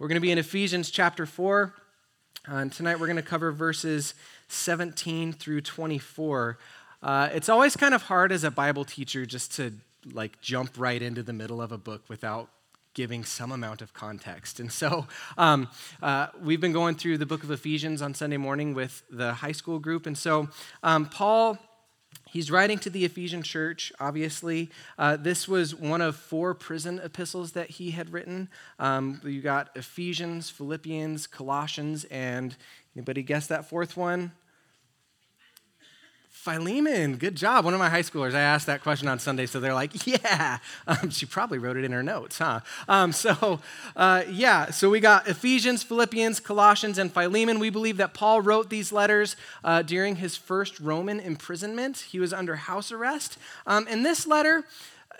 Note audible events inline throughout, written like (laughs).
We're going to be in Ephesians chapter 4. Uh, and tonight we're going to cover verses 17 through 24. Uh, it's always kind of hard as a Bible teacher just to like jump right into the middle of a book without giving some amount of context. And so um, uh, we've been going through the book of Ephesians on Sunday morning with the high school group. And so um, Paul He's writing to the Ephesian church, obviously. Uh, this was one of four prison epistles that he had written. Um, you got Ephesians, Philippians, Colossians, and anybody guess that fourth one? Philemon, good job. One of my high schoolers, I asked that question on Sunday, so they're like, (laughs) yeah. Um, she probably wrote it in her notes, huh? Um, so, uh, yeah, so we got Ephesians, Philippians, Colossians, and Philemon. We believe that Paul wrote these letters uh, during his first Roman imprisonment. He was under house arrest. Um, and this letter,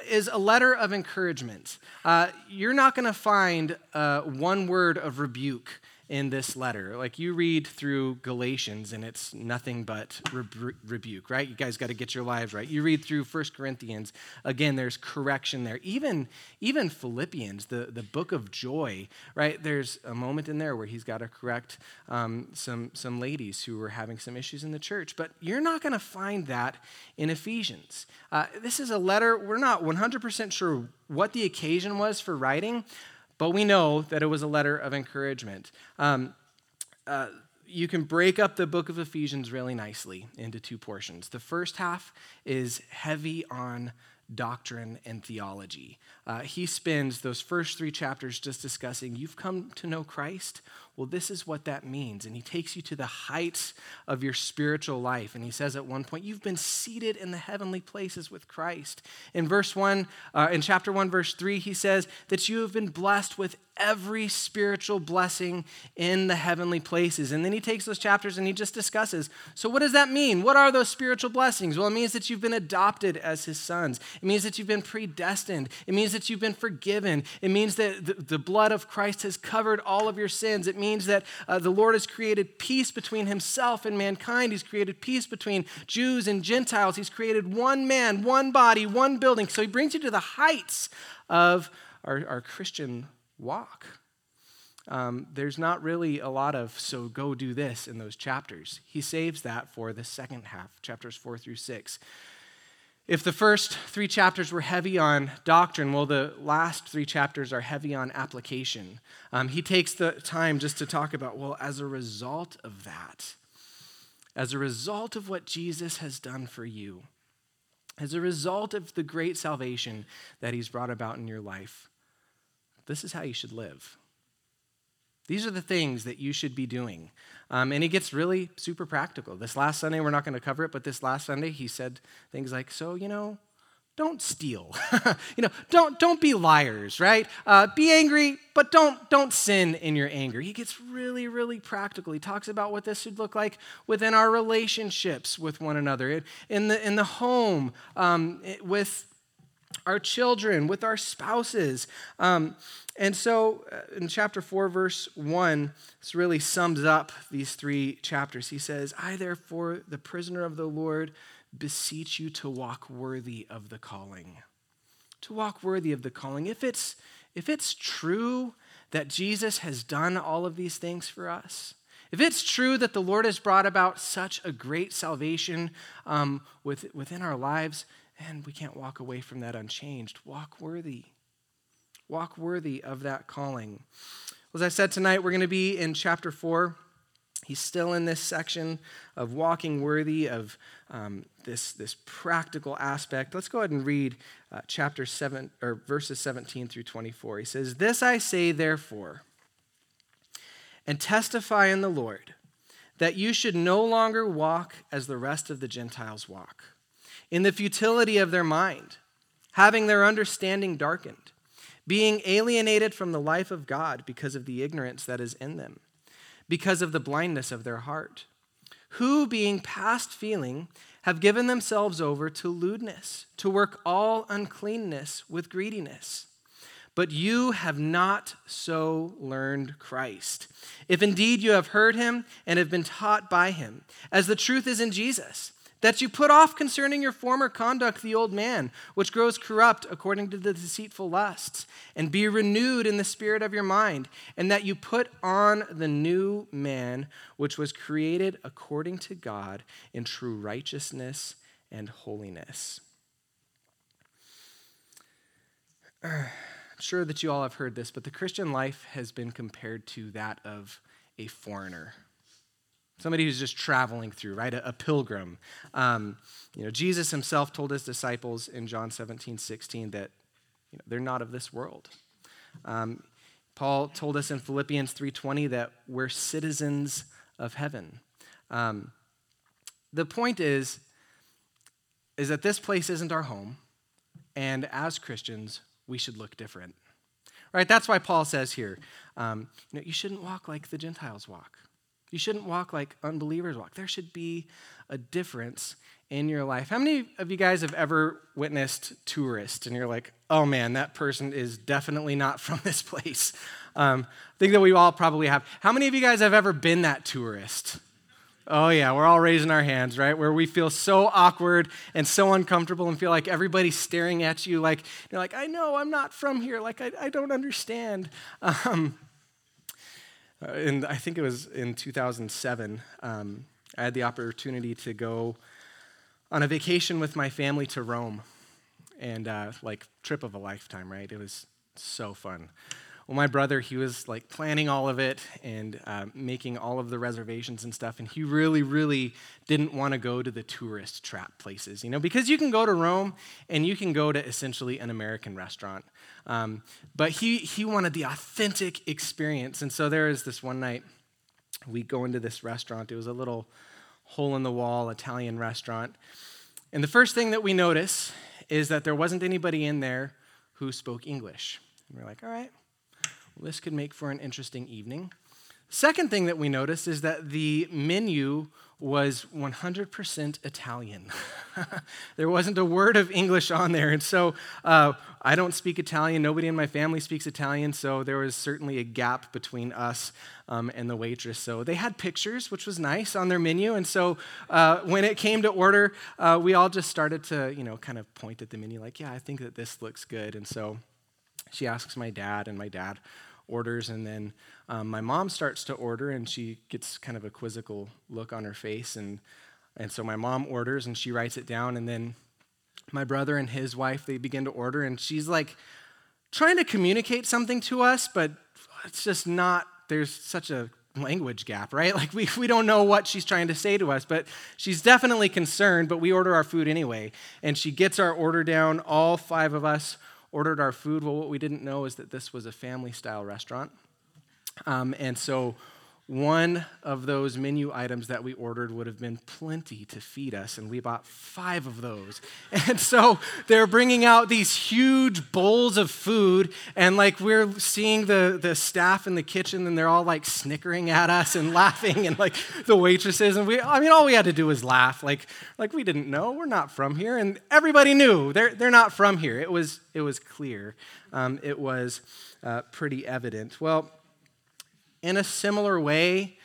is a letter of encouragement. Uh, you're not going to find uh, one word of rebuke in this letter. Like you read through Galatians and it's nothing but rebu- rebuke, right? You guys got to get your lives right. You read through First Corinthians, again, there's correction there. Even, even Philippians, the, the book of joy, right? There's a moment in there where he's got to correct um, some, some ladies who were having some issues in the church. But you're not going to find that in Ephesians. Uh, this is a letter, we're not 100% sure what the occasion was for writing, but we know that it was a letter of encouragement. Um, uh, you can break up the book of Ephesians really nicely into two portions. The first half is heavy on doctrine and theology. Uh, he spends those first three chapters just discussing you've come to know Christ. Well, this is what that means. And he takes you to the heights of your spiritual life. And he says at one point, You've been seated in the heavenly places with Christ. In verse 1, uh, in chapter 1, verse 3, he says that you have been blessed with every spiritual blessing in the heavenly places. And then he takes those chapters and he just discusses so, what does that mean? What are those spiritual blessings? Well, it means that you've been adopted as his sons, it means that you've been predestined, it means that you've been forgiven, it means that the, the blood of Christ has covered all of your sins. It means that uh, the Lord has created peace between himself and mankind, he's created peace between Jews and Gentiles, he's created one man, one body, one building. So, he brings you to the heights of our, our Christian walk. Um, there's not really a lot of, so go do this in those chapters. He saves that for the second half, chapters four through six. If the first three chapters were heavy on doctrine, well, the last three chapters are heavy on application. Um, he takes the time just to talk about, well, as a result of that, as a result of what Jesus has done for you, as a result of the great salvation that he's brought about in your life, this is how you should live. These are the things that you should be doing. Um, and he gets really super practical. This last Sunday, we're not going to cover it, but this last Sunday, he said things like, So, you know, don't steal. (laughs) you know, don't, don't be liars, right? Uh, be angry, but don't, don't sin in your anger. He gets really, really practical. He talks about what this should look like within our relationships with one another, in the, in the home, um, with our children, with our spouses. Um, and so uh, in chapter 4, verse 1, this really sums up these three chapters. He says, I, therefore, the prisoner of the Lord, beseech you to walk worthy of the calling. To walk worthy of the calling. If it's, if it's true that Jesus has done all of these things for us, if it's true that the Lord has brought about such a great salvation um, with, within our lives, and we can't walk away from that unchanged. Walk worthy. Walk worthy of that calling. As I said tonight, we're going to be in chapter 4. He's still in this section of walking worthy of um, this, this practical aspect. Let's go ahead and read uh, chapter 7 or verses 17 through 24. He says, This I say, therefore, and testify in the Lord, that you should no longer walk as the rest of the Gentiles walk in the futility of their mind, having their understanding darkened, being alienated from the life of God because of the ignorance that is in them, because of the blindness of their heart, who, being past feeling, have given themselves over to lewdness, to work all uncleanness with greediness. But you have not so learned Christ. If indeed you have heard him and have been taught by him, as the truth is in Jesus, that you put off concerning your former conduct the old man, which grows corrupt according to the deceitful lusts, and be renewed in the spirit of your mind, and that you put on the new man, which was created according to God in true righteousness and holiness. (sighs) I'm sure that you all have heard this, but the Christian life has been compared to that of a foreigner somebody who's just traveling through, right? A, a pilgrim. Um, you know, Jesus himself told his disciples in John 17, 16 that you know, they're not of this world. Um, Paul told us in Philippians 3:20 that we're citizens of heaven. Um, the point is, is that this place isn't our home, and as Christians, we should look different. Right? That's why Paul says here, um, you know, you shouldn't walk like the Gentiles walk. You shouldn't walk like unbelievers walk. There should be a difference in your life. How many of you guys have ever witnessed tourists and you're like, oh man, that person is definitely not (laughs) from this place? Um, I think that we all probably have. How many of you guys have ever been that tourist? Oh, yeah, we're all raising our hands, right? Where we feel so awkward and so uncomfortable and feel like everybody's staring at you, like, you're like, I know, I'm not from here, like, I, I don't understand. Um, and I think it was in 2007, um, I had the opportunity to go on a vacation with my family to Rome. And uh, like, trip of a lifetime, right? It was so fun. Well, my brother, he was like planning all of it and uh, making all of the reservations and stuff. And he really, really didn't want to go to the tourist trap places, you know, because you can go to Rome and you can go to essentially an American restaurant. Um, but he, he wanted the authentic experience. And so there is this one night, we go into this restaurant. It was a little hole in the wall Italian restaurant. And the first thing that we notice is that there wasn't anybody in there who spoke English. And we're like, all right, well, this could make for an interesting evening. Second thing that we noticed is that the menu was 100% Italian. (laughs) there wasn't a word of English on there. And so uh, I don't speak Italian. Nobody in my family speaks Italian. So there was certainly a gap between us um, and the waitress. So they had pictures, which was nice, on their menu. And so uh, when it came to order, uh, we all just started to, you know, kind of point at the menu like, yeah, I think that this looks good. And so she asks my dad, and my dad orders, and then um, my mom starts to order, and she gets kind of a quizzical look on her face, and and so my mom orders, and she writes it down, and then my brother and his wife they begin to order, and she's like trying to communicate something to us, but it's just not. There's such a language gap, right? (laughs) Like we, we don't know what she's trying to say to us, but she's definitely concerned, but we order our food anyway. And she gets our order down. All five of us ordered our food. Well, what we didn't know is that this was a family style restaurant. Um, and so one of those menu items that we ordered would have been plenty to feed us, and we bought five of those. (laughs) And so they're bringing out these huge bowls of food, and like we're seeing the, the staff in the kitchen, and they're all like snickering at us and (laughs) laughing, and like the waitresses. And we, I mean, all we had to do was laugh. Like, like we didn't know, we're not from here. And everybody knew they're, they're not from here. It was, it was clear, um, it was uh, pretty evident. Well, in a similar way,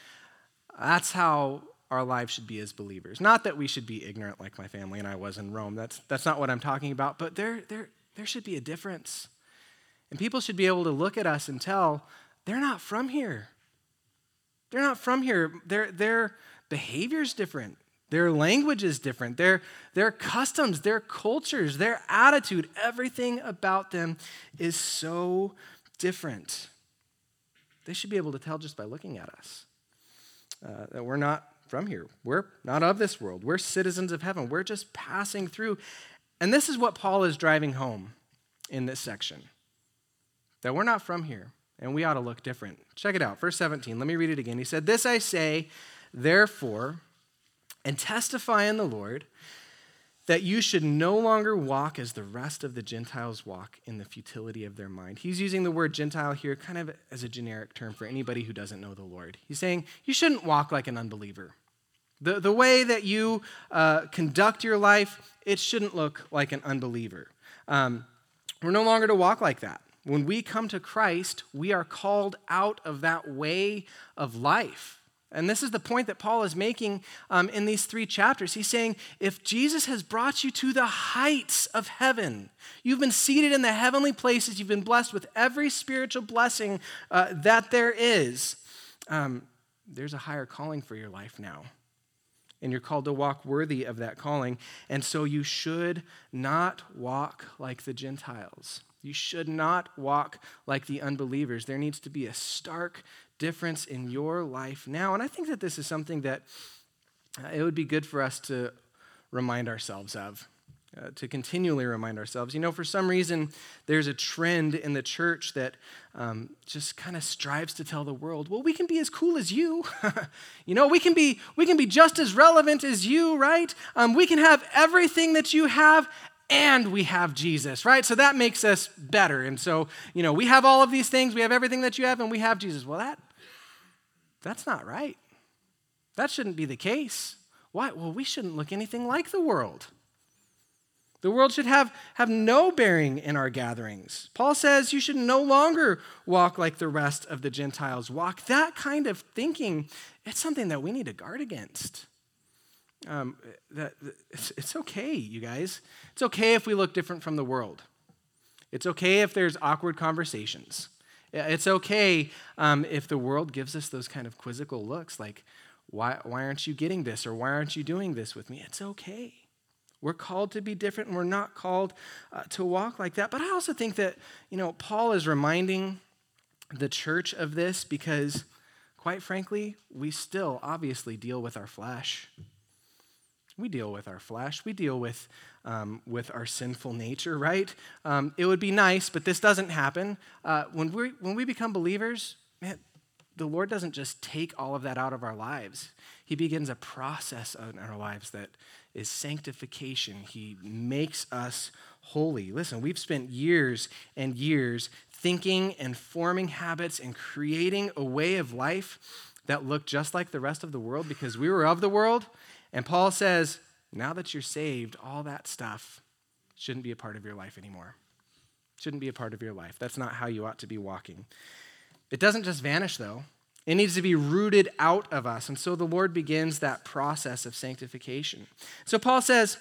that's how our lives should be as believers. Not that we should be ignorant like my family and I was in Rome. That's, that's not what I'm talking about, but there, there, there should be a difference. And people should be able to look at us and tell they're not from here. They're not from here. Their, their behavior's different. Their language is different. Their, their customs, their cultures, their attitude, everything about them is so different. They should be able to tell just by looking at us uh, that we're not from here. We're not of this world. We're citizens of heaven. We're just passing through. And this is what Paul is driving home in this section that we're not from here and we ought to look different. Check it out, verse 17. Let me read it again. He said, This I say, therefore, and testify in the Lord that you should no longer walk as the rest of the Gentiles walk in the futility of their mind. He's using the word Gentile here kind of as a generic term for anybody who doesn't know the Lord. He's saying you shouldn't walk like an unbeliever. The, the way that you uh, conduct your life, it shouldn't look like an unbeliever. Um, we're no longer to walk like that. When we come to Christ, we are called out of that way of life And this is the point that Paul is making um, in these three chapters. He's saying, if Jesus has brought you to the heights of heaven, you've been seated in the heavenly places, you've been blessed with every spiritual blessing uh, that there is, um, there's a higher calling for your life now. And you're called to walk worthy of that calling. And so you should not walk like the Gentiles. You should not walk like the unbelievers. There needs to be a stark difference in your life now. And I think that this is something that uh, it would be good for us to remind ourselves of. Uh, to continually remind ourselves. You know, for some reason, there's a trend in the church that um, just kind of strives to tell the world, well, we can be as cool as you. (laughs) you know, we can be we can be just as relevant as you, right? Um, we can have everything that you have, and we have Jesus, right? So that makes us better. And so, you know, we have all of these things, we have everything that you have, and we have Jesus. Well, that that's not right. That shouldn't be the case. Why? Well, we shouldn't look anything like the world. The world should have, have no bearing in our gatherings. Paul says you should no longer walk like the rest of the Gentiles walk. That kind of thinking, it's something that we need to guard against. Um, that, it's, it's okay, you guys. It's okay if we look different from the world. It's okay if there's awkward conversations. It's okay um, if the world gives us those kind of quizzical looks like, why, why aren't you getting this or why aren't you doing this with me? It's okay. We're called to be different and we're not called uh, to walk like that. But I also think that, you know, Paul is reminding the church of this because, quite frankly, we still obviously deal with our flesh. We deal with our flesh. We deal with, um, with our sinful nature, right? Um, it would be nice, but this doesn't happen. Uh, when, we, when we become believers, man, the Lord doesn't just take all of that out of our lives. He begins a process in our lives that is sanctification. He makes us holy. Listen, we've spent years and years thinking and forming habits and creating a way of life that looked just like the rest of the world because we were of the world and Paul says, now that you're saved, all that stuff shouldn't be a part of your life anymore. Shouldn't be a part of your life. That's not how you ought to be walking. It doesn't just vanish, though. It needs to be rooted out of us. And so the Lord begins that process of sanctification. So Paul says,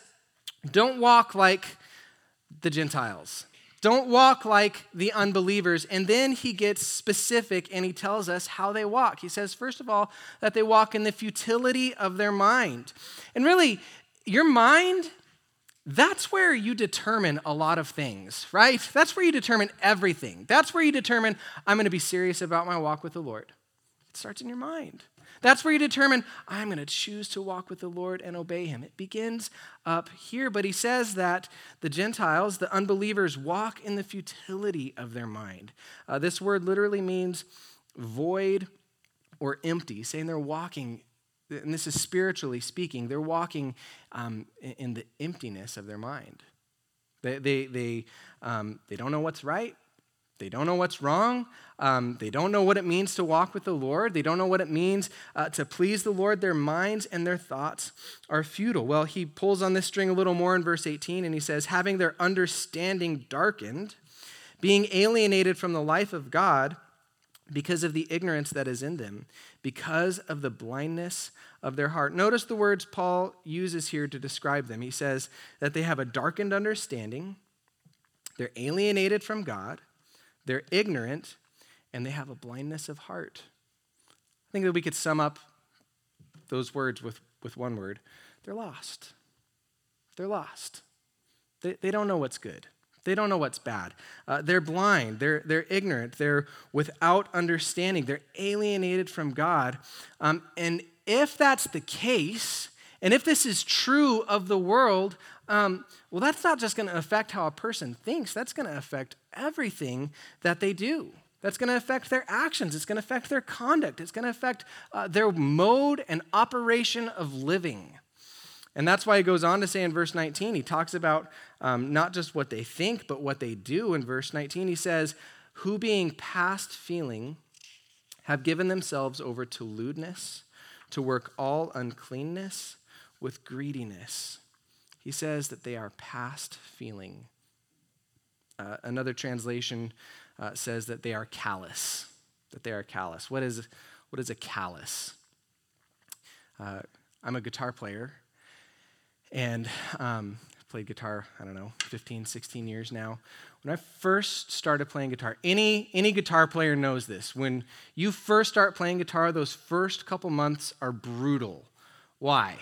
don't walk like the Gentiles. Don't walk like the unbelievers. And then he gets specific and he tells us how they walk. He says, first of all, that they walk in the futility of their mind. And really, your mind, that's where you determine a lot of things, right? That's where you determine everything. That's where you determine, I'm going to be serious about my walk with the Lord. It starts in your mind. That's where you determine, I'm going to choose to walk with the Lord and obey him. It begins up here, but he says that the Gentiles, the unbelievers, walk in the futility of their mind. Uh, this word literally means void or empty, saying they're walking, and this is spiritually speaking, they're walking um, in the emptiness of their mind. They, they, they, um, they don't know what's right. They don't know what's wrong. Um, they don't know what it means to walk with the Lord. They don't know what it means uh, to please the Lord. Their minds and their thoughts are futile. Well, he pulls on this string a little more in verse 18 and he says, having their understanding darkened, being alienated from the life of God because of the ignorance that is in them, because of the blindness of their heart. Notice the words Paul uses here to describe them. He says that they have a darkened understanding, they're alienated from God they're ignorant, and they have a blindness of heart. I think that we could sum up those words with, with one word they're lost. They're lost. They, they don't know what's good. They don't know what's bad. Uh, they're blind. They're, they're ignorant. They're without understanding. They're alienated from God. Um, and if that's the case, and if this is true of the world, um, well, that's not just going to affect how a person thinks, that's going to affect everything that they do. That's going to affect their actions. It's going to affect their conduct. It's going to affect uh, their mode and operation of living. And that's why he goes on to say in verse 19, he talks about um, not just what they think, but what they do. In verse 19, he says, Who being past feeling have given themselves over to lewdness, to work all uncleanness with greediness. He says that they are past feeling. Uh, another translation uh, says that they are callous. That they are callous. What is, what is a callous? Uh, I'm a guitar player, and um, played guitar, I don't know, 15, 16 years now. When I first started playing guitar, any, any guitar player knows this. When you first start playing guitar, those first couple months are brutal. Why?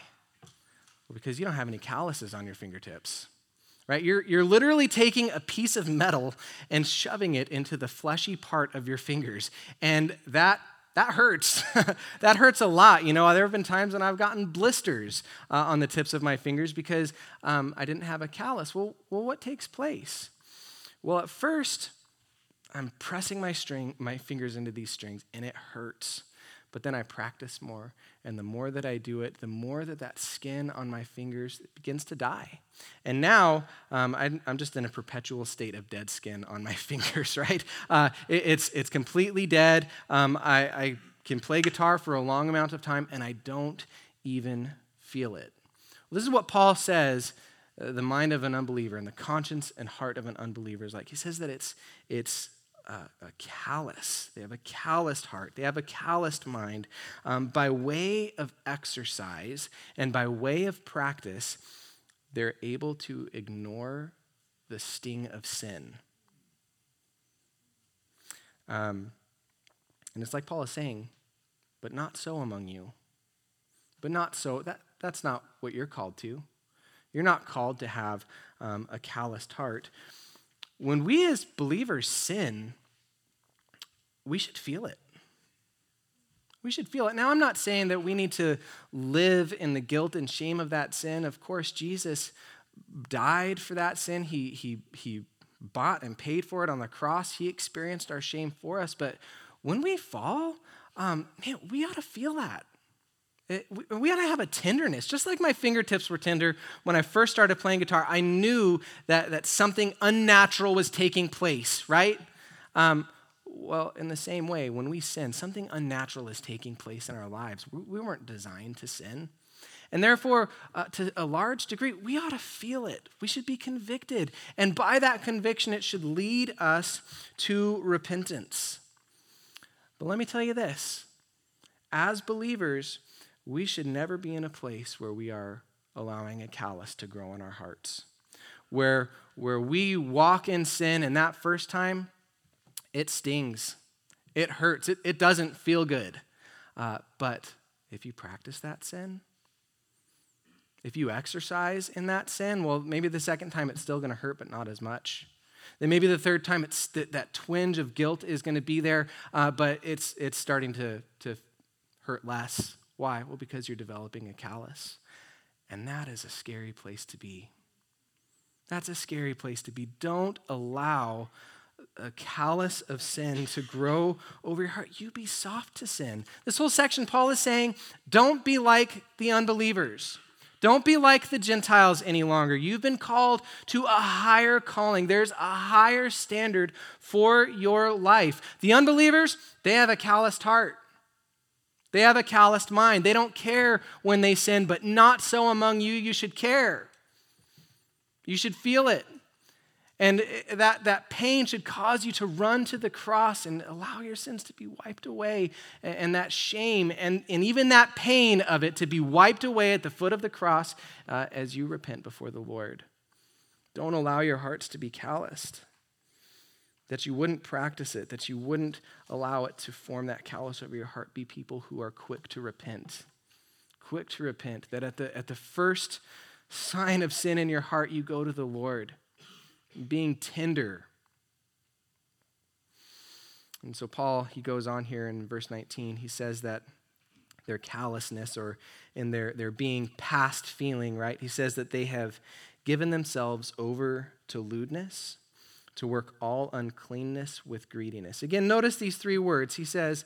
Well, because you don't have any calluses on your fingertips right? You're, you're literally taking a piece of metal and shoving it into the fleshy part of your fingers. And that that hurts. (laughs) that hurts a lot. You know, there have been times when I've gotten blisters uh, on the tips of my fingers because um, I didn't have a callus. Well, well, what takes place? Well, at first, I'm pressing my string, my fingers into these strings, and it hurts. But then I practice more, and the more that I do it, the more that that skin on my fingers begins to die. And now um, I'm, I'm, just in a perpetual state of dead skin on my (laughs) fingers, right? Uh, it, it's, it's completely dead. Um, I, I can play guitar for a long amount of time, and I don't even feel it. Well, this is what Paul says uh, the mind of an unbeliever and the conscience and heart of an unbeliever is like. He says that it's, it's a, callous. They have a calloused heart. They have a calloused mind. Um, by way of exercise and by way of practice, they're able to ignore the sting of sin. Um, and it's like Paul is saying, but not so among you. But not so. That, that's not what you're called to. You're not called to have um, a calloused heart when we as believers sin, we should feel it. We should feel it. Now, I'm not saying that we need to live in the guilt and shame of that sin. Of course, Jesus died for that sin. He, he, he bought and paid for it on the cross. He experienced our shame for us. But when we fall, um, man, we ought to feel that. It, we, we ought to have a tenderness. Just like my fingertips were tender when I first started playing guitar, I knew that, that something unnatural was taking place, right? Um, well, in the same way, when we sin, something unnatural is taking place in our lives. We, we weren't designed to sin. And therefore, uh, to a large degree, we ought to feel it. We should be convicted. And by that conviction, it should lead us to repentance. But let me tell you this as believers, we should never be in a place where we are allowing a callus to grow in our hearts. Where, where we walk in sin, and that first time, it stings. It hurts. It, it doesn't feel good. Uh, but if you practice that sin, if you exercise in that sin, well, maybe the second time it's still going to hurt, but not as much. Then maybe the third time it's th- that twinge of guilt is going to be there, uh, but it's, it's starting to, to hurt less. Why? Well, because you're developing a callus. And that is a scary place to be. That's a scary place to be. Don't allow a callus of sin to grow over your heart. You be soft to sin. This whole section, Paul is saying, don't be like the unbelievers. Don't be like the Gentiles any longer. You've been called to a higher calling. There's a higher standard for your life. The unbelievers, they have a calloused heart. They have a calloused mind. They don't care when they sin, but not so among you. You should care. You should feel it. And that, that pain should cause you to run to the cross and allow your sins to be wiped away. And that shame and, and even that pain of it to be wiped away at the foot of the cross uh, as you repent before the Lord. Don't allow your hearts to be calloused that you wouldn't practice it, that you wouldn't allow it to form that callus over your heart. Be people who are quick to repent. Quick to repent. That at the, at the first sign of sin in your heart, you go to the Lord, being tender. And so, Paul, he goes on here in verse 19, he says that their callousness or in their, their being past feeling, right? He says that they have given themselves over to lewdness to work all uncleanness with greediness. Again, notice these three words. He says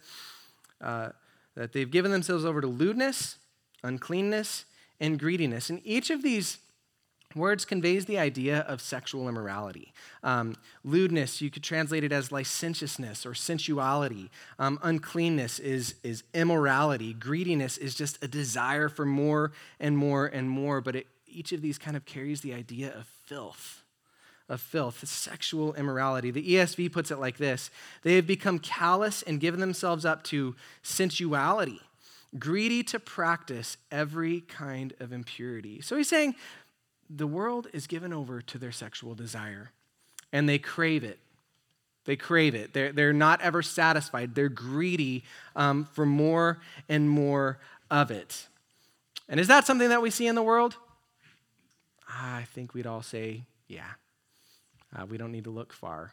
uh, that they've given themselves over to lewdness, uncleanness, and greediness. And each of these words conveys the idea of sexual immorality. Um, lewdness, you could translate it as licentiousness or sensuality. Um, uncleanness is, is immorality. Greediness is just a desire for more and more and more. But it, each of these kind of carries the idea of filth of filth, sexual immorality. The ESV puts it like this They have become callous and given themselves up to sensuality. greedy to practice every kind of impurity. So he's saying the world is given over to their sexual desire and they crave it. They crave it. They're, they're not ever satisfied. They're greedy um, for more and more of it. And is that something that we see in the world? I think we'd all say, yeah. Uh, we don't need to look far.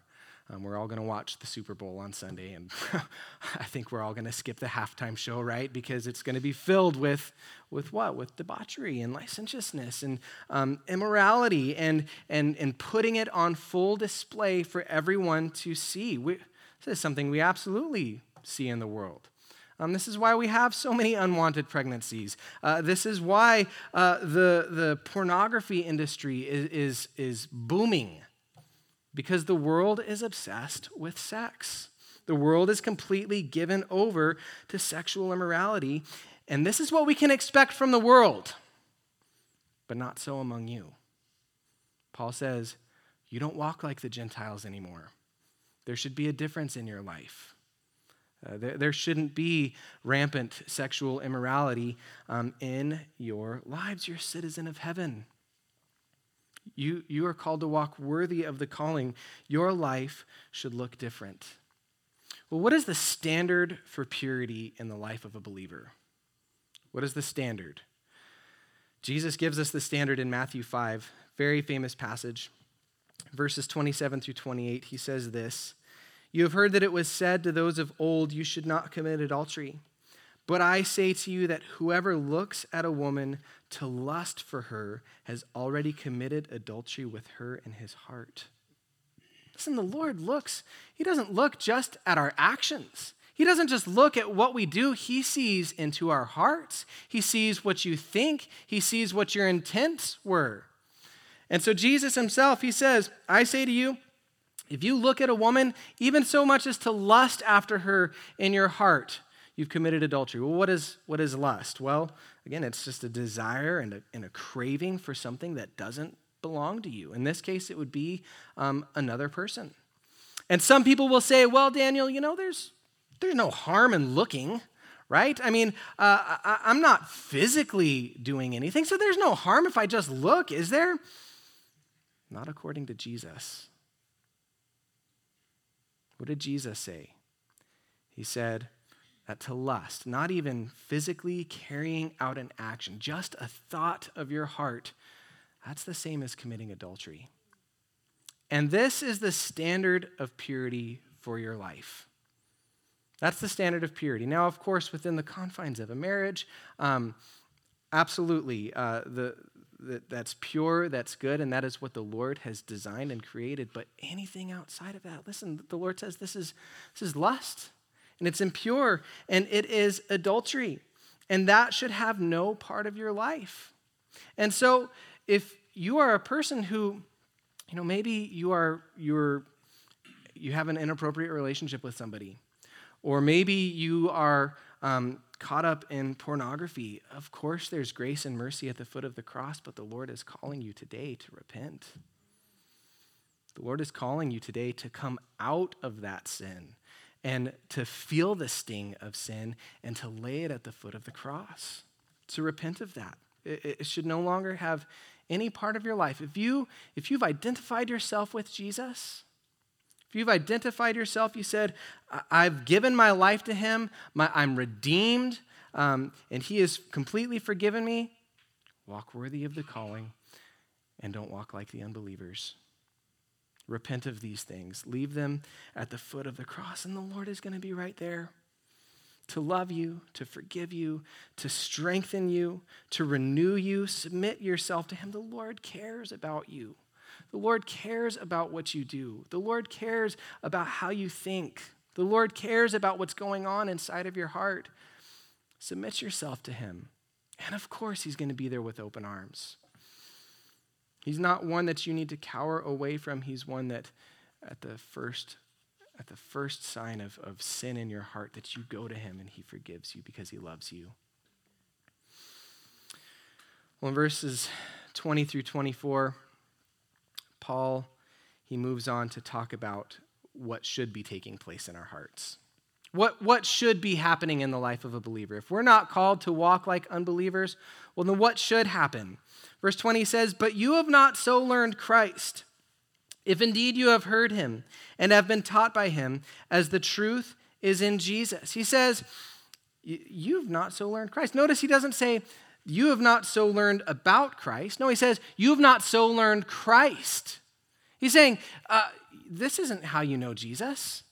Um, we're all going to watch the Super Bowl on Sunday, and (laughs) I think we're all going to skip the halftime show, right? Because it's going to be filled with, with what? With debauchery and licentiousness and um, immorality and, and, and putting it on full display for everyone to see. We, this is something we absolutely see in the world. Um, this is why we have so many unwanted pregnancies. Uh, this is why uh, the, the pornography industry is, is, is booming because the world is obsessed with sex. The world is completely given over to sexual immorality. And this is what we can expect from the world, but not so among you. Paul says, You don't walk like the Gentiles anymore. There should be a difference in your life. Uh, there, there, shouldn't be rampant sexual immorality um, in your lives. You're a citizen of heaven. You, you are called to walk worthy of the calling. Your life should look different. Well, what is the standard for purity in the life of a believer? What is the standard? Jesus gives us the standard in Matthew 5, very famous passage. Verses 27 through 28, he says this You have heard that it was said to those of old, You should not commit adultery. But I say to you that whoever looks at a woman to lust for her has already committed adultery with her in his heart. Listen, the Lord looks, He doesn't look just at our actions. He doesn't just look at what we do, He sees into our hearts. He sees what you think, He sees what your intents were. And so, Jesus Himself, He says, I say to you, if you look at a woman, even so much as to lust after her in your heart, you've committed adultery. Well, what is, what is lust? Well, again, it's just a desire and a, and a craving for something that doesn't belong to you. In this case, it would be um, another person. And some people will say, well, Daniel, you know, there's, there's no harm in looking, right? I mean, uh, I, I'm not physically doing anything, so there's no harm if I just look, is there? Not according to Jesus. What did Jesus say? He said, that to lust, not even physically carrying out an action, just a thought of your heart, that's the same as committing adultery. And this is the standard of purity for your life. That's the standard of purity. Now, of course, within the confines of a marriage, um, absolutely, uh, the, the, that's pure, that's good, and that is what the Lord has designed and created. But anything outside of that, listen, the Lord says this is, this is lust and it's impure and it is adultery. And that should have no part of your life. And so if you are a person who, you know, maybe you are you're you have an inappropriate relationship with somebody, or maybe you are um, caught up in pornography. Of course, there's grace and mercy at the foot of the cross, but the Lord is calling you today to repent. The Lord is calling you today to come out of that sin and to feel the sting of sin and to lay it at the foot of the cross, to repent of that. It, it should no longer have any part of your life. If, you, if you've identified yourself with Jesus, if you've identified yourself, you said, I've given my life to him, my, I'm redeemed, um, and he has completely forgiven me, walk worthy of the calling and don't walk like the unbelievers. Repent of these things. Leave them at the foot of the cross, and the Lord is going to be right there to love you, to forgive you, to strengthen you, to renew you. Submit yourself to Him. The Lord cares about you. The Lord cares about what you do. The Lord cares about how you think. The Lord cares about what's going on inside of your heart. Submit yourself to Him. And of course, He's going to be there with open arms. He's not one that you need to cower away from. He's one that at the first at the first sign of, of sin in your heart that you go to him and he forgives you because he loves you. Well, in verses 20 through 24, Paul he moves on to talk about what should be taking place in our hearts. What, what should be happening in the life of a believer? If we're not called to walk like unbelievers, well, then what should happen? Verse 20 says, But you have not so learned Christ, if indeed you have heard him and have been taught by him, as the truth is in Jesus. He says, You've not so learned Christ. Notice he doesn't say, You have not so learned about Christ. No, he says, You have not so learned Christ. He's saying, uh, This isn't how you know Jesus.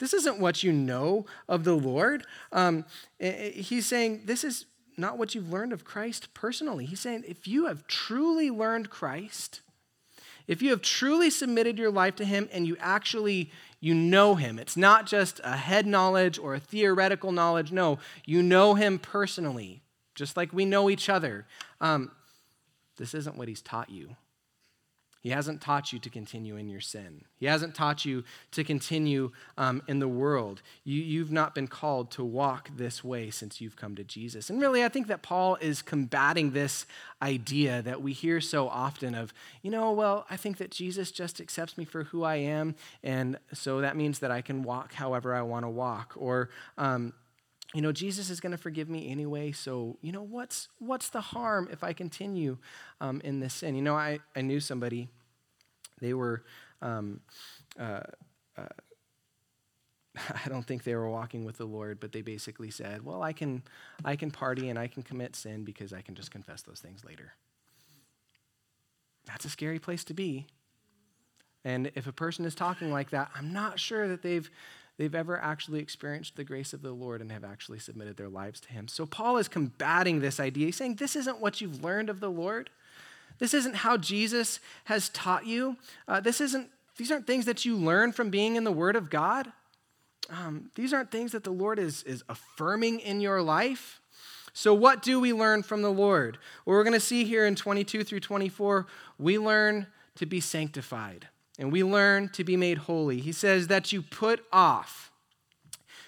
This isn't what you know of the Lord. Um, he's saying, This is not what you've learned of Christ personally. He's saying, If you have truly learned Christ, if you have truly submitted your life to him and you actually you know him. It's not just a head knowledge or a theoretical knowledge. No, you know him personally, just like we know each other. Um, this isn't what he's taught you. He hasn't taught you to continue in your sin. He hasn't taught you to continue um, in the world. You, you've not been called to walk this way since you've come to Jesus. And really, I think that Paul is combating this idea that we hear so often of, you know, well, I think that Jesus just accepts me for who I am, and so that means that I can walk however I want to walk. Or, um, you know jesus is going to forgive me anyway so you know what's what's the harm if i continue um, in this sin you know I, I knew somebody they were um, uh, uh, (laughs) I don't think they were walking with the Lord, but they basically said, "Well, I can, I can party and I can commit sin because I can just confess those things later." That's a scary place to be. And if a person is talking like that, I'm not sure that they've they've ever actually experienced the grace of the Lord and have actually submitted their lives to Him. So Paul is combating this idea. He's saying, This isn't what you've learned of the Lord. This isn't how Jesus has taught you. Uh, this isn't, these aren't things that you learn from being in the Word of God. Um, these aren't things that the Lord is, is affirming in your life. So, what do we learn from the Lord? Well, we're going to see here in 22 through 24, we learn to be sanctified and we learn to be made holy. He says that you put off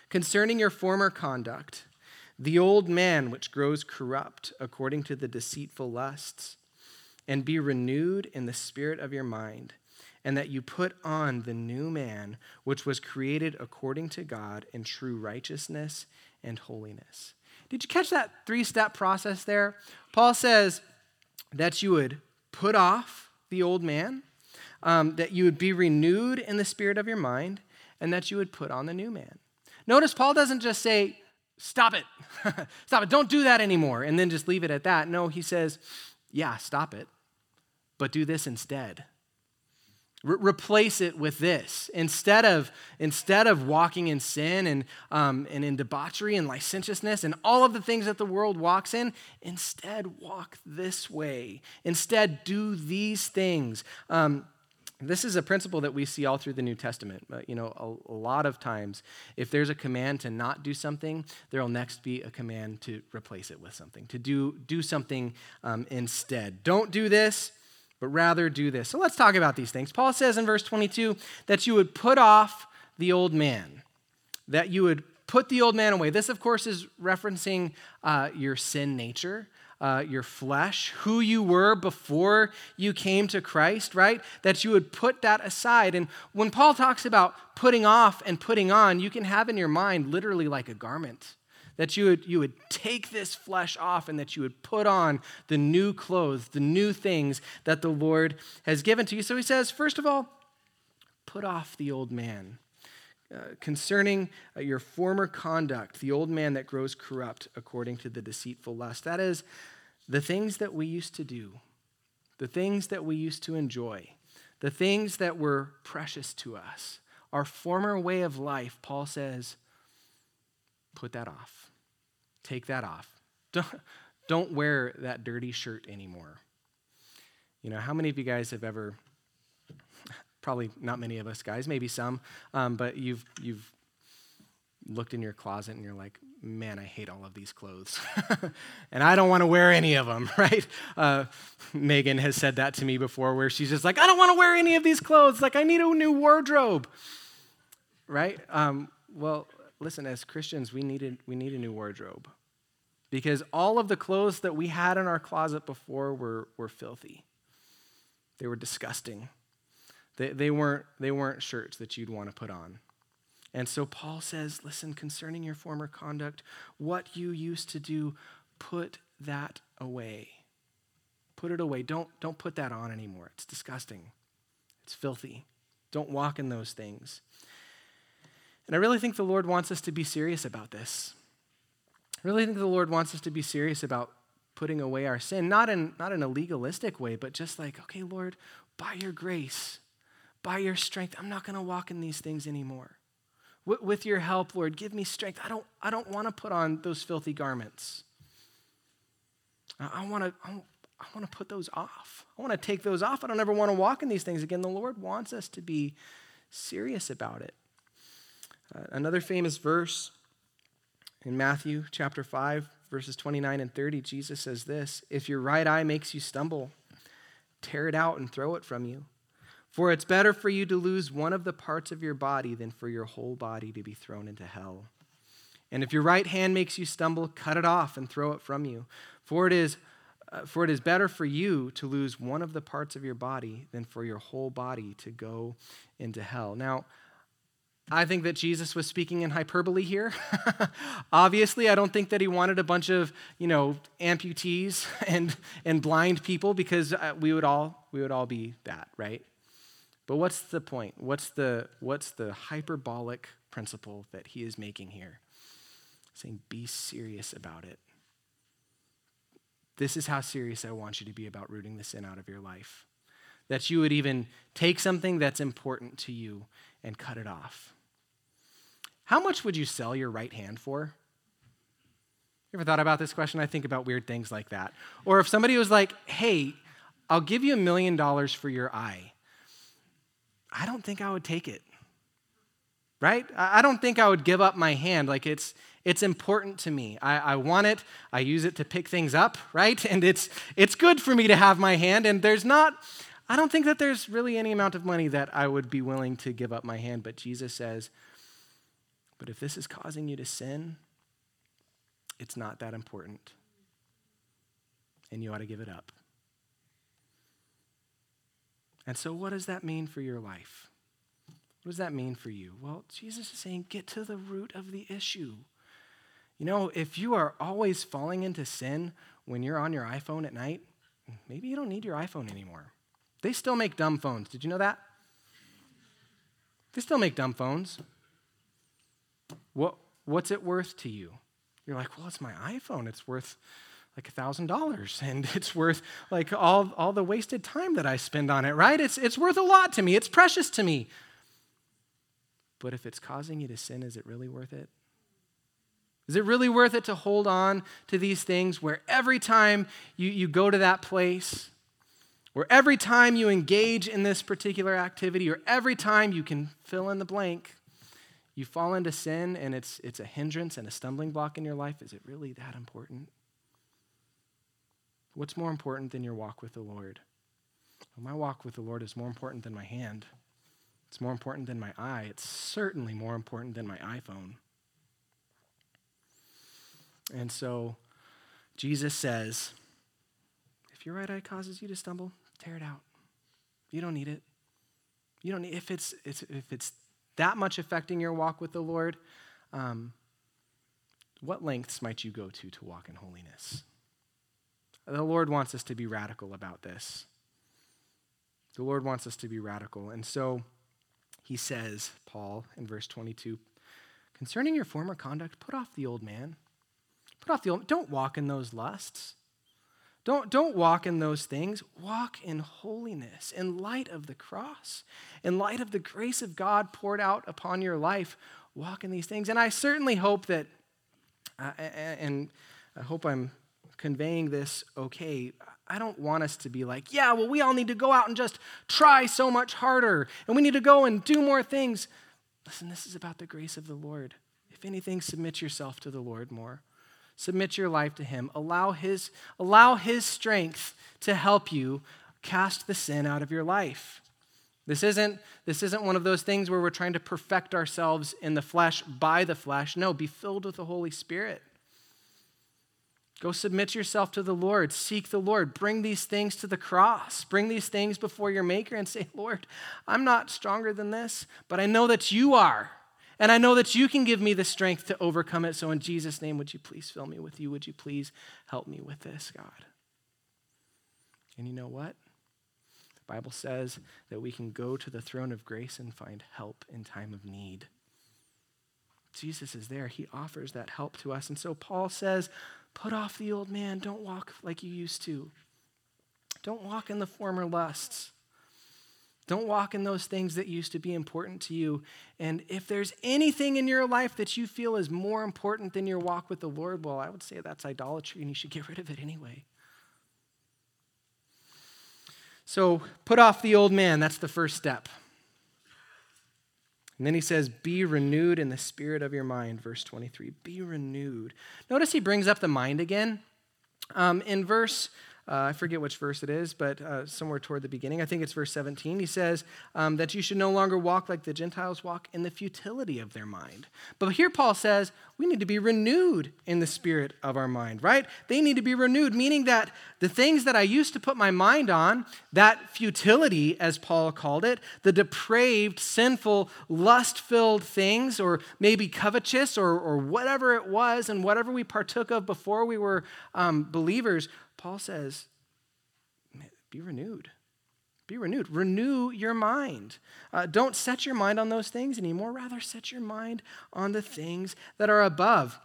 concerning your former conduct the old man which grows corrupt according to the deceitful lusts, and be renewed in the spirit of your mind, and that you put on the new man which was created according to God in true righteousness and holiness. Did you catch that three step process there? Paul says that you would put off the old man um, that you would be renewed in the spirit of your mind, and that you would put on the new man. Notice Paul doesn't just say, Stop it. (laughs) stop it. Don't do that anymore, and then just leave it at that. No, he says, Yeah, stop it, but do this instead. Re- replace it with this instead of instead of walking in sin and um, and in debauchery and licentiousness and all of the things that the world walks in instead walk this way instead do these things um, this is a principle that we see all through the New Testament. Uh, you know, a, a, lot of times, if there's a command to not do something, there will next be a command to replace it with something, to do, do something um, instead. Don't do this, but rather do this. So let's talk about these things. Paul says in verse 22 that you would put off the old man, that you would put the old man away. This, of course, is referencing uh, your sin nature uh, your flesh, who you were before you came to Christ, right? That you would put that aside. And when Paul talks about putting off and putting on, you can have in your mind literally like a garment. That you would, you would take this flesh off and that you would put on the new clothes, the new things that the Lord has given to you. So he says, first of all, put off the old man. Uh, concerning uh, your former conduct, the old man that grows corrupt according to the deceitful lust. That is, the things that we used to do, the things that we used to enjoy, the things that were precious to us, our former way of life, Paul says, put that off. Take that off. (laughs) Don't, don't wear that dirty shirt anymore. You know, how many of you guys have ever probably not many of us guys, maybe some, um, but you've, you've looked in your closet and you're like, man, I hate all of these clothes. (laughs) and I don't want to wear any of them, (laughs) right? Uh, Megan has said that to me before where she's just like, I don't want to wear any of these clothes. Like, I need a new wardrobe, right? Um, well, listen, as Christians, we, needed, we need a new wardrobe because all of the clothes that we had in our closet before were, were filthy, they were disgusting. They, they, weren't, they weren't shirts that you'd want to put on. And so Paul says, listen, concerning your former conduct, what you used to do, put that away. Put it away. Don't, don't put that on anymore. It's disgusting. It's filthy. Don't walk in those things. And I really think the Lord wants us to be serious about this. I really think the Lord wants us to be serious about putting away our sin, not in, not in a legalistic way, but just like, okay, Lord, by your grace, by your strength, I'm not going to walk in these things anymore. With, your help, Lord, give me strength. I don't, I don't want to put on those filthy garments. I, want to I want to put those off. I want to take those off. I don't ever want to walk in these things again. The Lord wants us to be serious about it. Uh, another famous verse in Matthew chapter 5, verses 29 and 30, Jesus says this If your right eye makes you stumble, tear it out and throw it from you. For it's better for you to lose one of the parts of your body than for your whole body to be thrown into hell. And if your right hand makes you stumble, cut it off and throw it from you. For it is uh, for it is better for you to lose one of the parts of your body than for your whole body to go into hell. Now, I think that Jesus was speaking in hyperbole here. (laughs) Obviously, I don't think that he wanted a bunch of, you know, amputees (laughs) and, and blind people because uh, we would all we would all be that, right? But what's the point? What's the what's the hyperbolic principle that he is making here? Saying be serious about it. This is how serious I want you to be about rooting the sin out of your life. That you would even take something that's important to you and cut it off. How much would you sell your right hand for? You ever thought about this question? I think about weird things like that. Or if somebody was like, hey, I'll give you a million dollars for your eye, I don't think I would take it. Right? I don't think I would give up my hand. Like it's it's important to me. I, I want it. I use it to pick things up, right? (laughs) And it's it's good for me to have my hand. And there's not, I don't think that there's really any amount of money that I would be willing to give up my hand. But Jesus says, but if this is causing you to sin, it's not that important. And you ought to give it up. And so, what does that mean for your life? What does that mean for you? Well, Jesus is saying, get to the root of the issue. You know, if you are always falling into sin when you're on your iPhone at night, maybe you don't need your iPhone anymore. They still make dumb phones. Did you know that? They still make dumb phones. What, what's it worth to you? You're like, well, it's my iPhone. It's worth like $1,000 and (laughs) it's worth like all, all the wasted time that I spend on it, right? It's, it's worth a lot to me. It's precious to me. But if it's causing you to sin, is it really worth it? Is it really worth it to hold on to these things where every time you, you go to that place, where every time you engage in this particular activity, or every time you can fill in the blank, you fall into sin and it's, it's a hindrance and a stumbling block in your life? Is it really that important? What's more important than your walk with the Lord? Well, my walk with the Lord is more important than my hand. It's more important than my eye. It's certainly more important than my iPhone. And so Jesus says, if your right eye causes you to stumble, tear it out. You don't need it. You don't need if it's, it's if it's that much affecting your walk with the Lord. Um, what lengths might you go to to walk in holiness? The Lord wants us to be radical about this. The Lord wants us to be radical. And so he says, Paul, in verse 22, concerning your former conduct, put off the old man Put off the old. Don't walk in those lusts. Don't, don't walk in those things. Walk in holiness, in light of the cross, in light of the grace of God poured out upon your life. Walk in these things. And I certainly hope that, uh, and I hope I'm conveying this okay. I don't want us to be like, yeah, well, we all need to go out and just try so much harder, and we need to go and do more things. Listen, this is about the grace of the Lord. If anything, submit yourself to the Lord more. Submit your life to Him. Allow His, allow his strength to help you cast the sin out of your life. This isn't, this isn't one of those things where we're trying to perfect ourselves in the flesh by the flesh. No, be filled with the Holy Spirit. Go submit yourself to the Lord. Seek the Lord. Bring these things to the cross. Bring these things before your Maker and say, Lord, I'm not stronger than this, but I know that you are. And I know that you can give me the strength to overcome it. So, in Jesus' name, would you please fill me with you? Would you please help me with this, God? And you know what? The Bible says that we can go to the throne of grace and find help in time of need. Jesus is there. He offers that help to us. And so Paul says, put off the old man. Don't walk like you used to. Don't walk in the former lusts. Don't walk in those things that used to be important to you. And if there's anything in your life that you feel is more important than your walk with the Lord, well, I would say that's idolatry and you should get rid of it anyway. So put off the old man. That's the first step. And then he says, Be renewed in the spirit of your mind, verse 23. Be renewed. Notice he brings up the mind again. Um, in verse uh, I forget which verse it is, but uh, somewhere toward the beginning, I think it's verse 17, he says um, that you should no longer walk like the Gentiles walk in the futility of their mind. But here Paul says we need to be renewed in the spirit of our mind, right? They need to be renewed, meaning that the things that I used to put my mind on, that futility, as Paul called it, the depraved, sinful, lust filled things, or maybe covetous, or, or whatever it was, and whatever we partook of before we were um, believers, Paul says, be renewed. Be renewed. Renew your mind. Uh, don't set your mind on those things anymore. Rather, set your mind on the things that are above.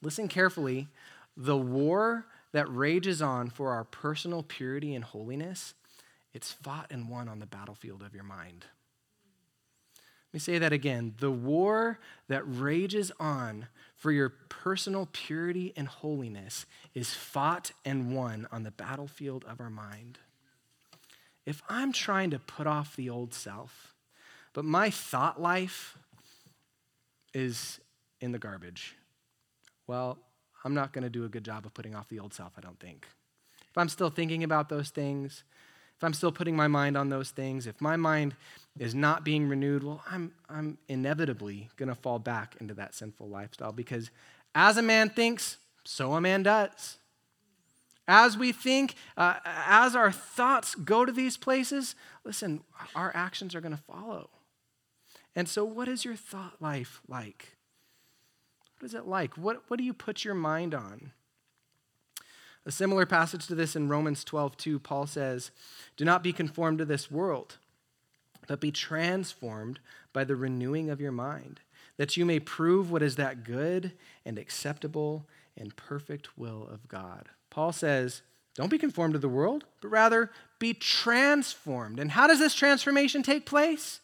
Listen carefully. The war that rages on for our personal purity and holiness, it's fought and won on the battlefield of your mind. Let me say that again. The war that rages on for your personal purity and holiness is fought and won on the battlefield of our mind. If I'm trying to put off the old self, but my thought life is in the garbage, well, I'm not going to do a good job of putting off the old self, I don't think. If I'm still thinking about those things, if I'm still putting my mind on those things, if my mind is not being renewed, well, I'm, I'm inevitably going to fall back into that sinful lifestyle because as a man thinks, so a man does. As we think, uh, as our thoughts go to these places, listen, our actions are going to follow. And so, what is your thought life like? What is it like? What, what do you put your mind on? A similar passage to this in Romans 12, 2, Paul says, Do not be conformed to this world, but be transformed by the renewing of your mind, that you may prove what is that good and acceptable and perfect will of God. Paul says, Don't be conformed to the world, but rather be transformed. And how does this transformation take place?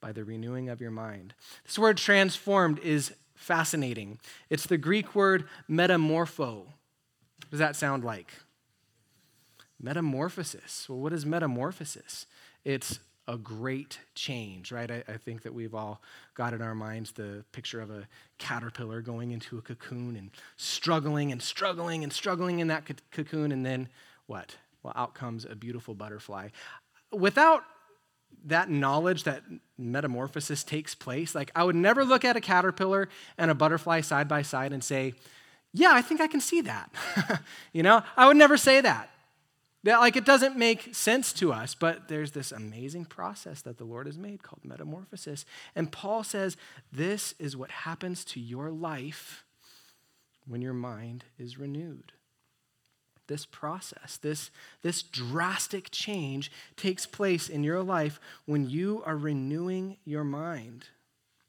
By the renewing of your mind. This word transformed is fascinating. It's the Greek word metamorpho does that sound like? Metamorphosis. Well, what is metamorphosis? It's a great change, right? I, I, think that we've all got in our minds the picture of a caterpillar going into a cocoon and struggling and struggling and struggling in that cocoon, and then what? Well, out comes a beautiful butterfly. Without that knowledge that metamorphosis takes place, like I would never look at a caterpillar and a butterfly side by side and say, yeah, I think I can see that. (laughs) you know, I would never say that. That, like, it doesn't make sense to us, but there's this amazing process that the Lord has made called metamorphosis. And Paul says this is what happens to your life when your mind is renewed. This process, this, this drastic change takes place in your life when you are renewing your mind.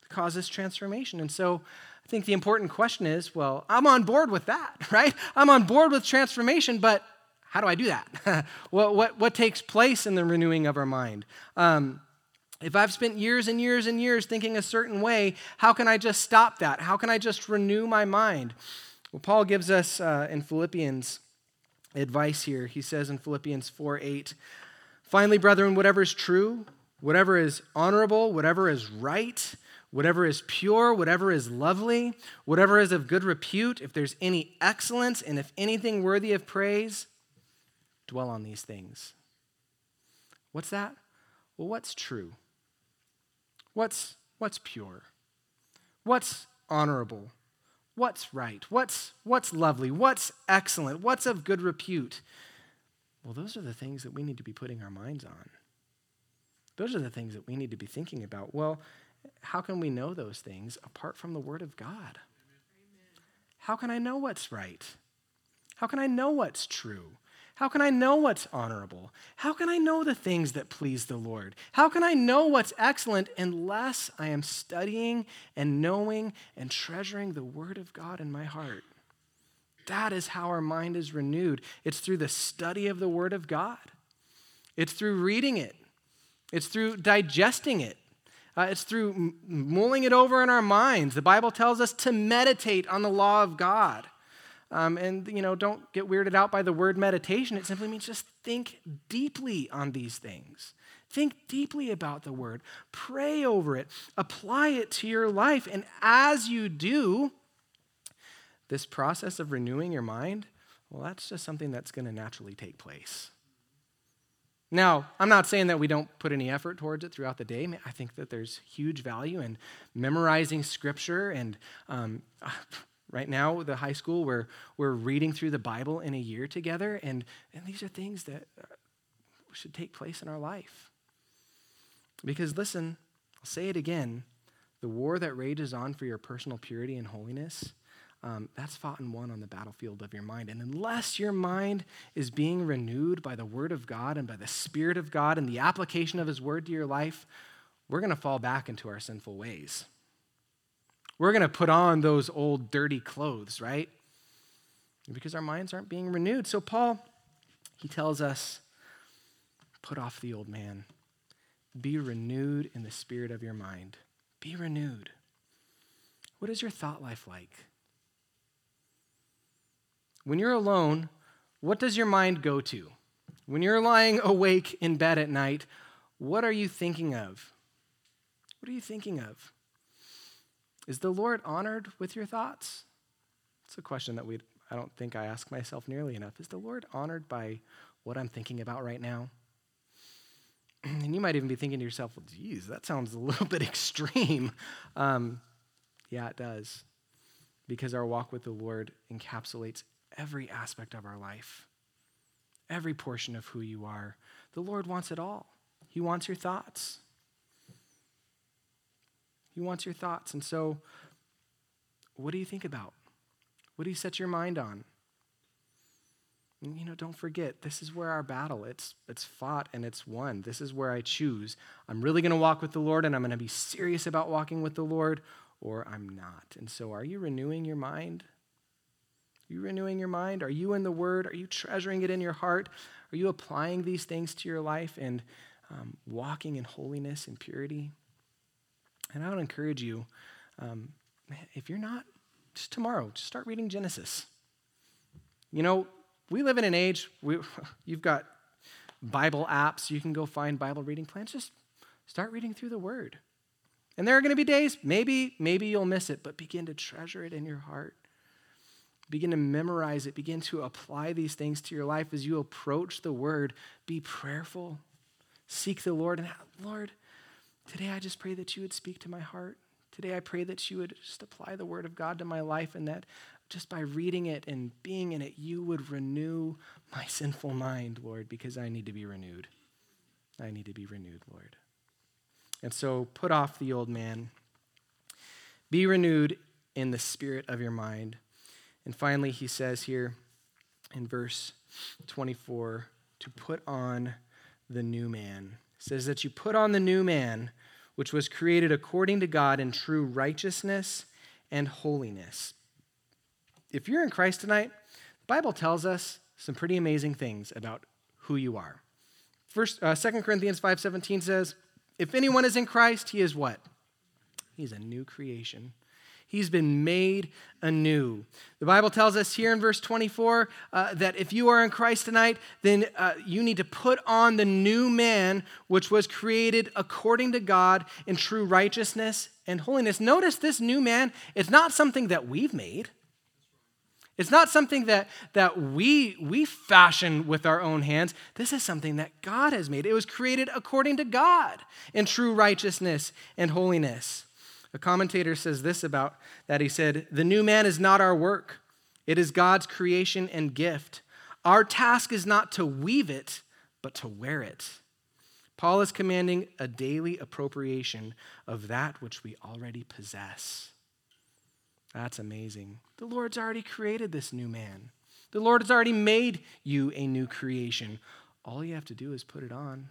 It causes transformation. And so I think the important question is well, I'm on board with that, (laughs) right? I'm on board with transformation, but how do I do that? (laughs) what, what, what takes place in the renewing of our mind? Um, if I've spent years and years and years thinking a certain way, how can I just stop that? How can I just renew my mind? Well, Paul gives us uh, in Philippians advice here. He says in Philippians 4 8, finally, brethren, whatever is true, whatever is honorable, whatever is right, whatever is pure, whatever is lovely, whatever is of good repute, if there's any excellence, and if anything worthy of praise, dwell on these things. What's that? Well, what's true? What's, what's pure? What's honorable? What's right? What's, what's lovely? What's excellent? What's of good repute? Well, those are the things that we need to be putting our minds on. Those are the things that we need to be thinking about. Well, how can we know those things apart from the Word of God? How can I know what's right? How can I know what's true? How can I know what's honorable? How can I know the things that please the Lord? How can I know what's excellent unless I am studying and knowing and treasuring the Word of God in my heart? That is how our mind is renewed. It's through the study of the Word of God, it's through reading it, it's through digesting it. Uh, it's through m- mulling it over in our minds. The Bible tells us to meditate on the law of God. Um, and, you know, don't get weirded out by the word meditation. It simply means just think deeply on these things. Think deeply about the word. Pray over it. Apply it to your life. And as you do, this process of renewing your mind, well, that's just something that's going to naturally take place. Now, I'm not saying that we don't put any effort towards it throughout the day. I think that there's huge value in memorizing scripture and um, (sighs) Right now, the high school, we're, we're reading through the Bible in a year together, and, and these are things that uh, should take place in our life. Because listen, I'll say it again the war that rages on for your personal purity and holiness, um, that's fought and won on the battlefield of your mind. And unless your mind is being renewed by the Word of God and by the Spirit of God and the application of His Word to your life, we're going to fall back into our sinful ways. We're going to put on those old dirty clothes, right? Because our minds aren't being renewed. So, Paul, he tells us put off the old man, be renewed in the spirit of your mind. Be renewed. What is your thought life like? When you're alone, what does your mind go to? When you're lying (laughs) awake in bed at night, what are you thinking of? What are you thinking of? Is the Lord honored with your thoughts? It's a question that we I don't think I ask myself nearly enough. Is the Lord honored by what I'm thinking about right now? (clears throat) And you might even be thinking to yourself, well, geez, that sounds a (laughs) little bit extreme. Um, yeah, it does. Because our walk with the Lord encapsulates every aspect of our life, every portion of who you are. The Lord wants it all. He wants your thoughts, he wants your thoughts. And so, what do you think about? What do you set your mind on? You know, don't forget, this is where our battle, it's, it's fought and it's won. This is where I choose. I'm really going to walk with the Lord and I'm going to be serious about walking with the Lord, or I'm not. And so, are you renewing your mind? Are you renewing your mind? Are you in the Word? Are you treasuring it in your heart? Are you applying these things to your life and um, walking in holiness and purity? And I would encourage you, um, if you're not, just tomorrow, just start reading Genesis. You know, we live in an age, we, (laughs) you've got Bible apps, you can go find Bible reading plans. Just start reading through the Word. And there are going to be days, maybe, maybe you'll miss it, but begin to treasure it in your heart. Begin to memorize it. Begin to apply these things to your life as you approach the Word. Be prayerful. Seek the Lord and Lord, Today, I just pray that you would speak to my heart. Today, I pray that you would just apply the word of God to my life and that just by reading it and being in it, you would renew my (laughs) sinful mind, Lord, because I need to be renewed. I need to be renewed, Lord. And so put off the old man, be renewed in the spirit of your mind. And finally, he says here in verse 24 to put on the new man says that you put on the new man, which was created according to God in true righteousness and holiness. If you're in Christ tonight, the Bible tells us some pretty amazing things about who you are. First, uh, 2 Corinthians 5.17 says, if anyone is in Christ, he is what? He's a new creation. He's been made anew. The Bible tells us here in verse 24 uh, that if you are in Christ tonight, then uh, you need to put on the new man, which was created according to God in true righteousness and holiness. Notice this new man is not something that we've made. It's not something that, that we, we fashion with our own hands. This is something that God has made. It was created according to God in true righteousness and holiness. A commentator says this about that. He said, The new man is not our work, it is God's creation and gift. Our task is not to weave it, but to wear it. Paul is commanding a daily appropriation of that which we already possess. That's amazing. The Lord's already created this new man. The Lord has already made you a new creation. All you have to do is put it on.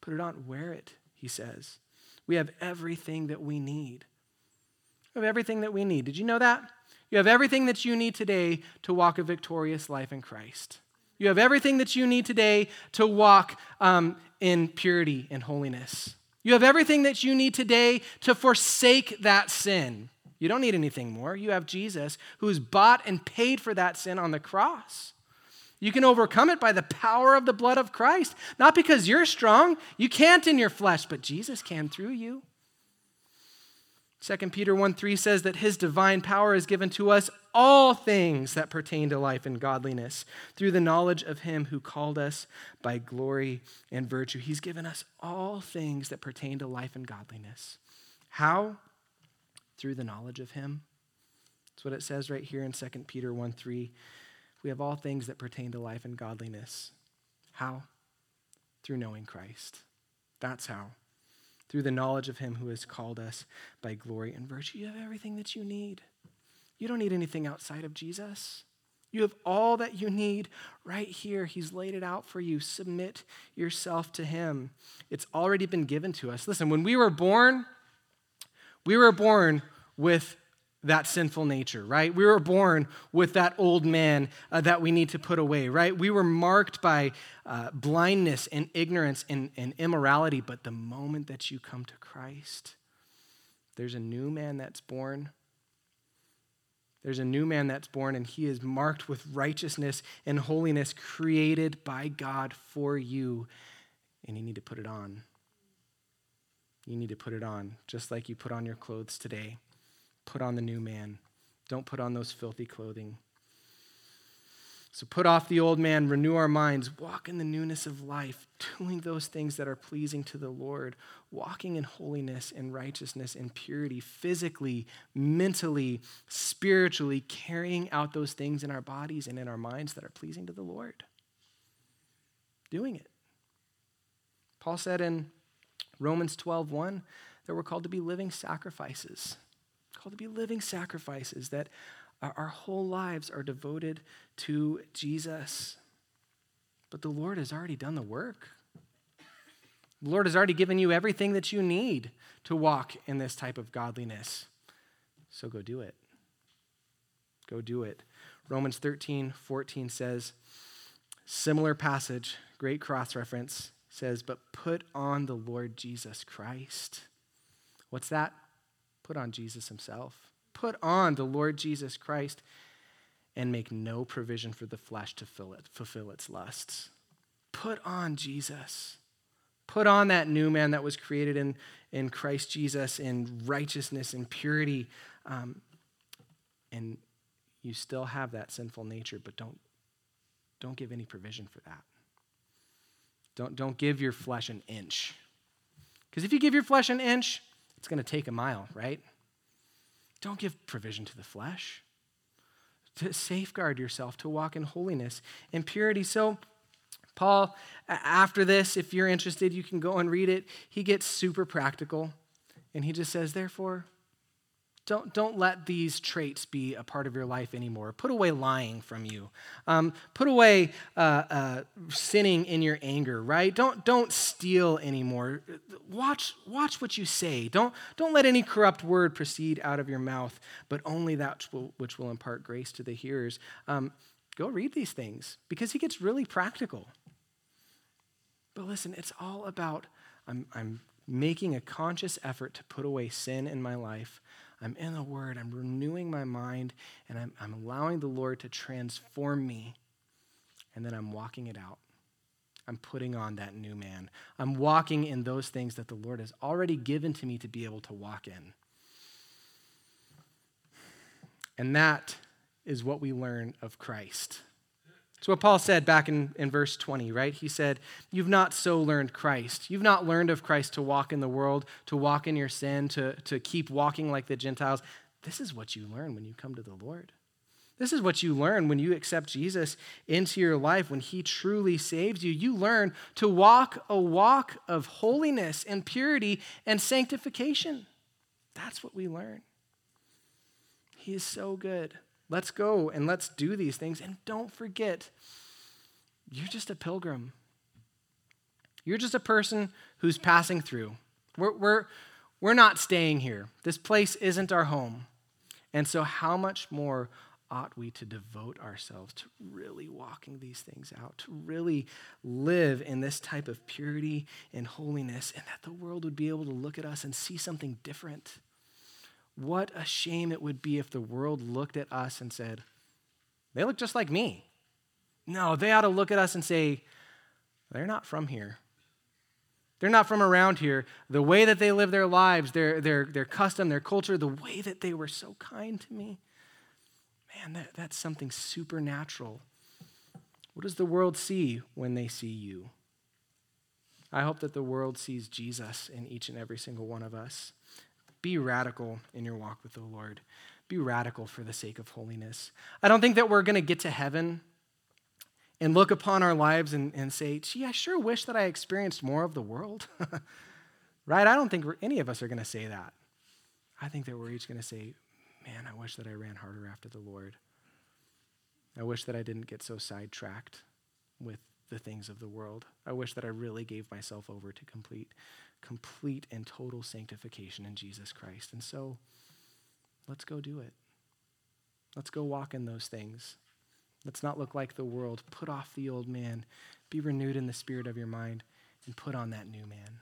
Put it on, wear it, he says. We have everything that we need. We have everything that we need. Did you know that? You have everything that you need today to walk a victorious life in Christ. You have everything that you need today to walk um, in purity and holiness. You have everything that you need today to forsake that sin. You don't need anything more. You have Jesus who's bought and paid for that sin on the cross. You can overcome it by the power of the blood of Christ, not because you're strong. You can't in your flesh, but Jesus can through you. 2 Peter 1 3 says that his divine power is given to us all things that pertain to life and godliness through the knowledge of him who called us by glory and virtue. He's given us all things that pertain to life and godliness. How? Through the knowledge of him. That's what it says right here in 2 Peter 1 3. We have all things that pertain to life and godliness. How? Through knowing Christ. That's how through the knowledge of him who has called us by glory and virtue. You have everything that you need. You don't need anything outside of Jesus. You have all that you need right here. He's laid it out for you. Submit yourself to Him. It's already been given to us. Listen, when we were born, we were born with that sinful nature, right? We were born with that old man uh, that we need to put away, right? We were marked by uh, blindness and ignorance and, and immorality, but the moment that you come to Christ, there's a new man that's born. There's a new man that's born, and he is marked with righteousness and holiness created by God for you, and you need to put it on. You need to put it on, just like you put on your clothes today. Put on the new man. Don't put on those filthy clothing. So put off the old man, renew our minds, walk in the newness of life, doing those things that are pleasing to the Lord, walking in holiness and righteousness and purity, physically, mentally, spiritually, carrying out those things in our bodies and in our minds that are pleasing to the Lord. Doing it. Paul said in Romans 12:1 that we're called to be living sacrifices called to be living sacrifices, that our whole lives are devoted to Jesus. But the Lord has already done the work. The Lord has already given you everything that you need to walk in this type of godliness. So go do it. Go do it. Romans 13, 14 says, similar passage, great cross reference, says, But put on the Lord Jesus Christ. What's that? Put on Jesus himself. Put on the Lord Jesus Christ and make no provision for the flesh to fill it, fulfill its lusts. Put on Jesus. Put on that new man that was created in, in Christ Jesus in righteousness and purity. Um, and you still have that sinful nature, but don't, don't give any provision for that. Don't, don't give your flesh an inch. Because if you give your flesh an inch, it's going to take a mile, right? Don't give provision to the flesh. To safeguard yourself, to walk in holiness and purity. So, Paul, after this, if you're interested, you can go and read it. He gets super practical and he just says, Therefore, don't, don't let these traits be a part of your life anymore. Put away lying from you. Um, put away uh, uh, sinning in your anger, right? Don't, don't steal anymore. Watch, watch what you say. Don't, don't let any corrupt word proceed out of your mouth, but only that which will, impart grace to the hearers. Um, go read these things because he gets really practical. But listen, it's all about I'm, I'm making a conscious effort to put away sin in my life I'm in the Word, I'm renewing my mind, and I'm, I'm allowing the Lord to transform me. And then I'm walking it out. I'm putting on that new man. I'm walking in those things that the Lord has already given to me to be able to walk in. And that is what we learn of Christ. It's what Paul said back in, in verse 20, right? He said, You've not so learned Christ. You've not learned of Christ to walk in the world, to walk in your sin, to, to keep walking like the Gentiles. This is what you learn when you come to the Lord. This is what you learn when you accept Jesus into your life, when he truly saves you. You learn to walk a walk of holiness and purity and sanctification. That's what we learn. He is so good. Let's go and let's do these things. And don't forget, you're just a pilgrim. You're just a person who's passing through. We're, we're, we're not staying here. This place isn't our home. And so, how much more ought we to devote ourselves to really walking these things out, to really live in this type of purity and holiness, and that the world would be able to look at us and see something different? What a shame it would be if the world looked at us and said, they look just like me. No, they ought to look at us and say, they're not from here. They're not from around here. The way that they live their lives, their, their, their custom, their culture, the way that they were so kind to me, man, that, that's something supernatural. What does the world see when they see you? I hope that the world sees Jesus in each and every single one of us. Be radical in your walk with the Lord. Be radical for the sake of holiness. I don't think that we're going to get to heaven and look upon our lives and, and say, gee, I sure wish that I experienced more of the world. (laughs) right? I don't think any of us are going to say that. I think that we're each going to say, man, I wish that I ran harder after the Lord. I wish that I didn't get so sidetracked with the things of the world. I wish that I really gave myself over to complete complete and total sanctification in Jesus Christ. And so let's go do it. Let's go walk in those things. Let's not look like the world. Put off the old man. Be renewed in the spirit of your mind and put on that new man.